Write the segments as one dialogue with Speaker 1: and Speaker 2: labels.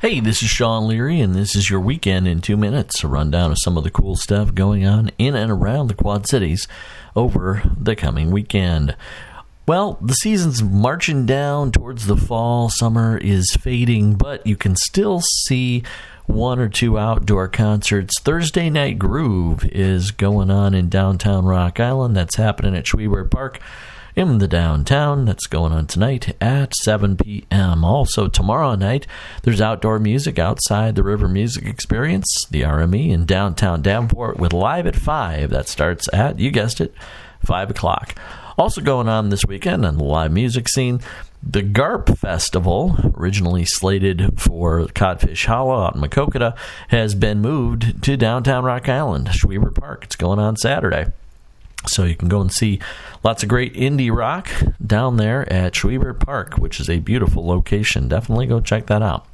Speaker 1: Hey, this is Sean Leary, and this is your weekend in two minutes. A rundown of some of the cool stuff going on in and around the Quad Cities over the coming weekend. Well, the season's marching down towards the fall. Summer is fading, but you can still see one or two outdoor concerts. Thursday Night Groove is going on in downtown Rock Island. That's happening at Schwiebert Park in the downtown. That's going on tonight at 7 p.m. Also, tomorrow night, there's outdoor music outside the River Music Experience, the RME, in downtown Davenport with Live at 5. That starts at, you guessed it, 5 o'clock. Also going on this weekend on the live music scene, the GARP Festival, originally slated for Codfish Hollow out in Maquoketa, has been moved to downtown Rock Island, Schwiebert Park. It's going on Saturday. So you can go and see lots of great indie rock down there at Schwiebert Park, which is a beautiful location. Definitely go check that out.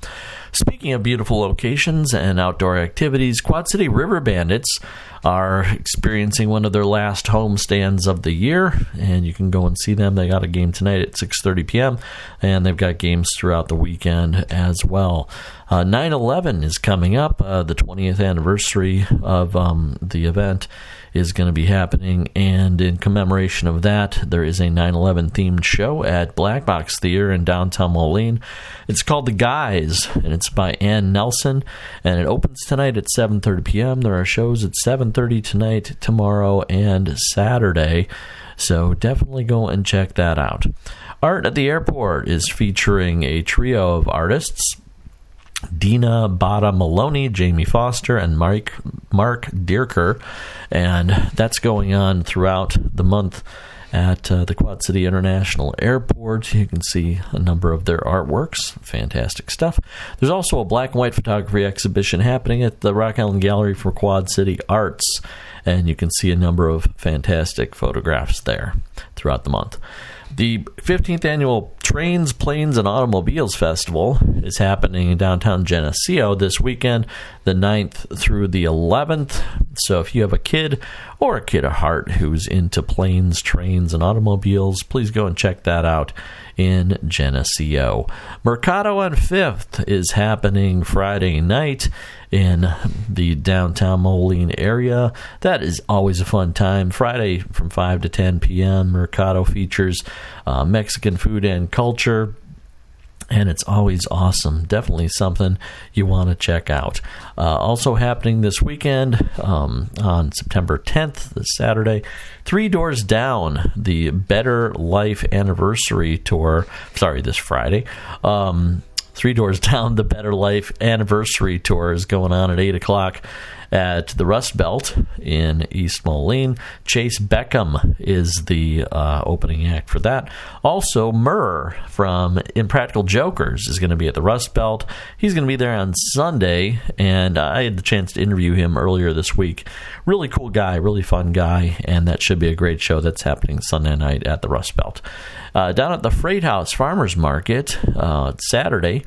Speaker 1: Speaking of beautiful locations and outdoor activities, Quad City River Bandits are experiencing one of their last home stands of the year, and you can go and see them. They got a game tonight at 6:30 p.m., and they've got games throughout the weekend as well. Uh, 9/11 is coming up, uh, the 20th anniversary of um, the event is going to be happening. And in commemoration of that, there is a 9 11 themed show at Black Box Theater in downtown Moline. It's called The Guys, and it's by Anne Nelson. And it opens tonight at 7.30 p.m. There are shows at 7.30 tonight, tomorrow, and Saturday. So definitely go and check that out. Art at the Airport is featuring a trio of artists Dina Bada Maloney, Jamie Foster, and Mark Mark Dierker, and that's going on throughout the month at uh, the Quad City International Airport. You can see a number of their artworks. Fantastic stuff. There's also a black and white photography exhibition happening at the Rock Island Gallery for Quad City Arts, and you can see a number of fantastic photographs there throughout the month. The 15th annual Trains, Planes, and Automobiles Festival is happening in downtown Geneseo this weekend, the 9th through the 11th. So if you have a kid or a kid at heart who's into planes, trains, and automobiles, please go and check that out in Geneseo. Mercado on 5th is happening Friday night in the downtown Moline area. That is always a fun time. Friday from 5 to 10 p.m., Mercado features uh, Mexican food and culture and it's always awesome. Definitely something you want to check out. Uh, also happening this weekend um, on September 10th, this Saturday, Three Doors Down, the Better Life Anniversary Tour. Sorry, this Friday. Um, Three Doors Down, the Better Life Anniversary Tour is going on at 8 o'clock at the Rust Belt in East Moline. Chase Beckham is the uh, opening act for that. Also, Murr from Impractical Jokers is going to be at the Rust Belt. He's going to be there on Sunday, and I had the chance to interview him earlier this week. Really cool guy, really fun guy, and that should be a great show that's happening Sunday night at the Rust Belt. Uh, down at the Freight House Farmers Market, uh, Saturday,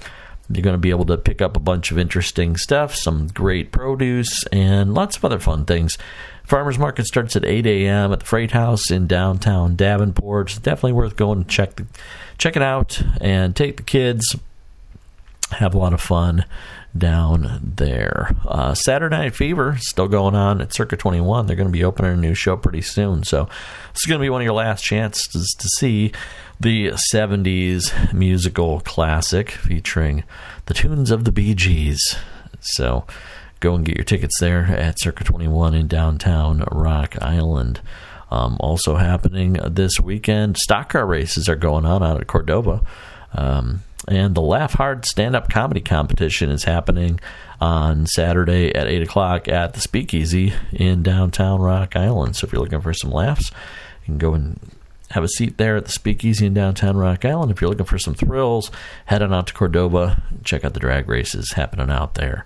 Speaker 1: you're going to be able to pick up a bunch of interesting stuff, some great produce, and lots of other fun things. Farmers Market starts at 8 a.m. at the Freight House in downtown Davenport. It's definitely worth going to check the, check it out and take the kids. Have a lot of fun down there. Uh, Saturday Night Fever still going on at Circa 21. They're going to be opening a new show pretty soon, so this is going to be one of your last chances to see the 70s musical classic featuring the tunes of the Bee Gees. So go and get your tickets there at Circa 21 in downtown Rock Island. Um, also happening this weekend, stock car races are going on out at Cordova. Um, and the Laugh Hard stand up comedy competition is happening on Saturday at 8 o'clock at the Speakeasy in downtown Rock Island. So if you're looking for some laughs, you can go and have a seat there at the Speakeasy in downtown Rock Island. If you're looking for some thrills, head on out to Cordova. Check out the drag races happening out there.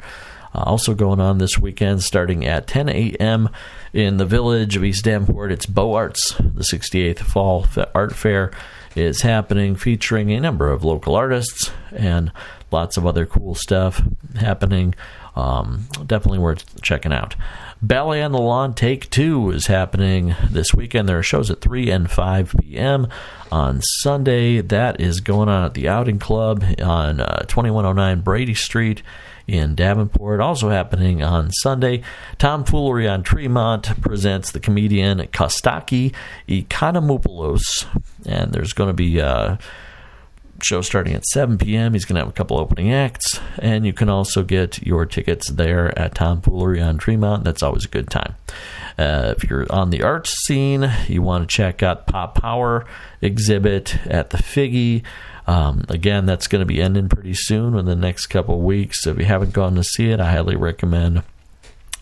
Speaker 1: Uh, also going on this weekend, starting at 10 a.m. in the village of East Davenport, it's Beaux Arts, the 68th Fall Art Fair is happening, featuring a number of local artists and lots of other cool stuff. happening. Um, definitely worth checking out. Ballet on the Lawn Take Two is happening this weekend. There are shows at 3 and 5 p.m. on Sunday. That is going on at the Outing Club on uh, 2109 Brady Street in Davenport. Also happening on Sunday, Tomfoolery on Tremont presents the comedian Costaki Economopoulos. And there's going to be. Uh, show starting at 7 p.m. He's going to have a couple opening acts, and you can also get your tickets there at Tomfoolery on Tremont. That's always a good time. Uh, if you're on the arts scene, you want to check out Pop Power exhibit at the Figge. Um, again, that's going to be ending pretty soon in the next couple weeks. So if you haven't gone to see it, I highly recommend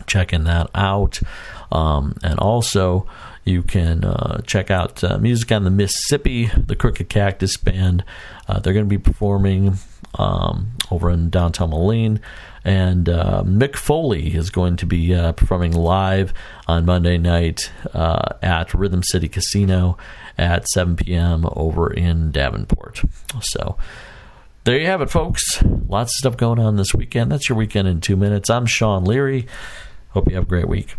Speaker 1: checking that out. Um, and also, you can uh, check out uh, Music on the Mississippi, the Crooked Cactus Band. Uh, they're going to be performing um, over in downtown Moline. And uh, Mick Foley is going to be uh, performing live on Monday night at Rhythm City Casino at 7 p.m. over in Davenport. So there you have it, folks. Lots of stuff going on this weekend. That's your weekend in two minutes. I'm Sean Leary. Hope you have a great week.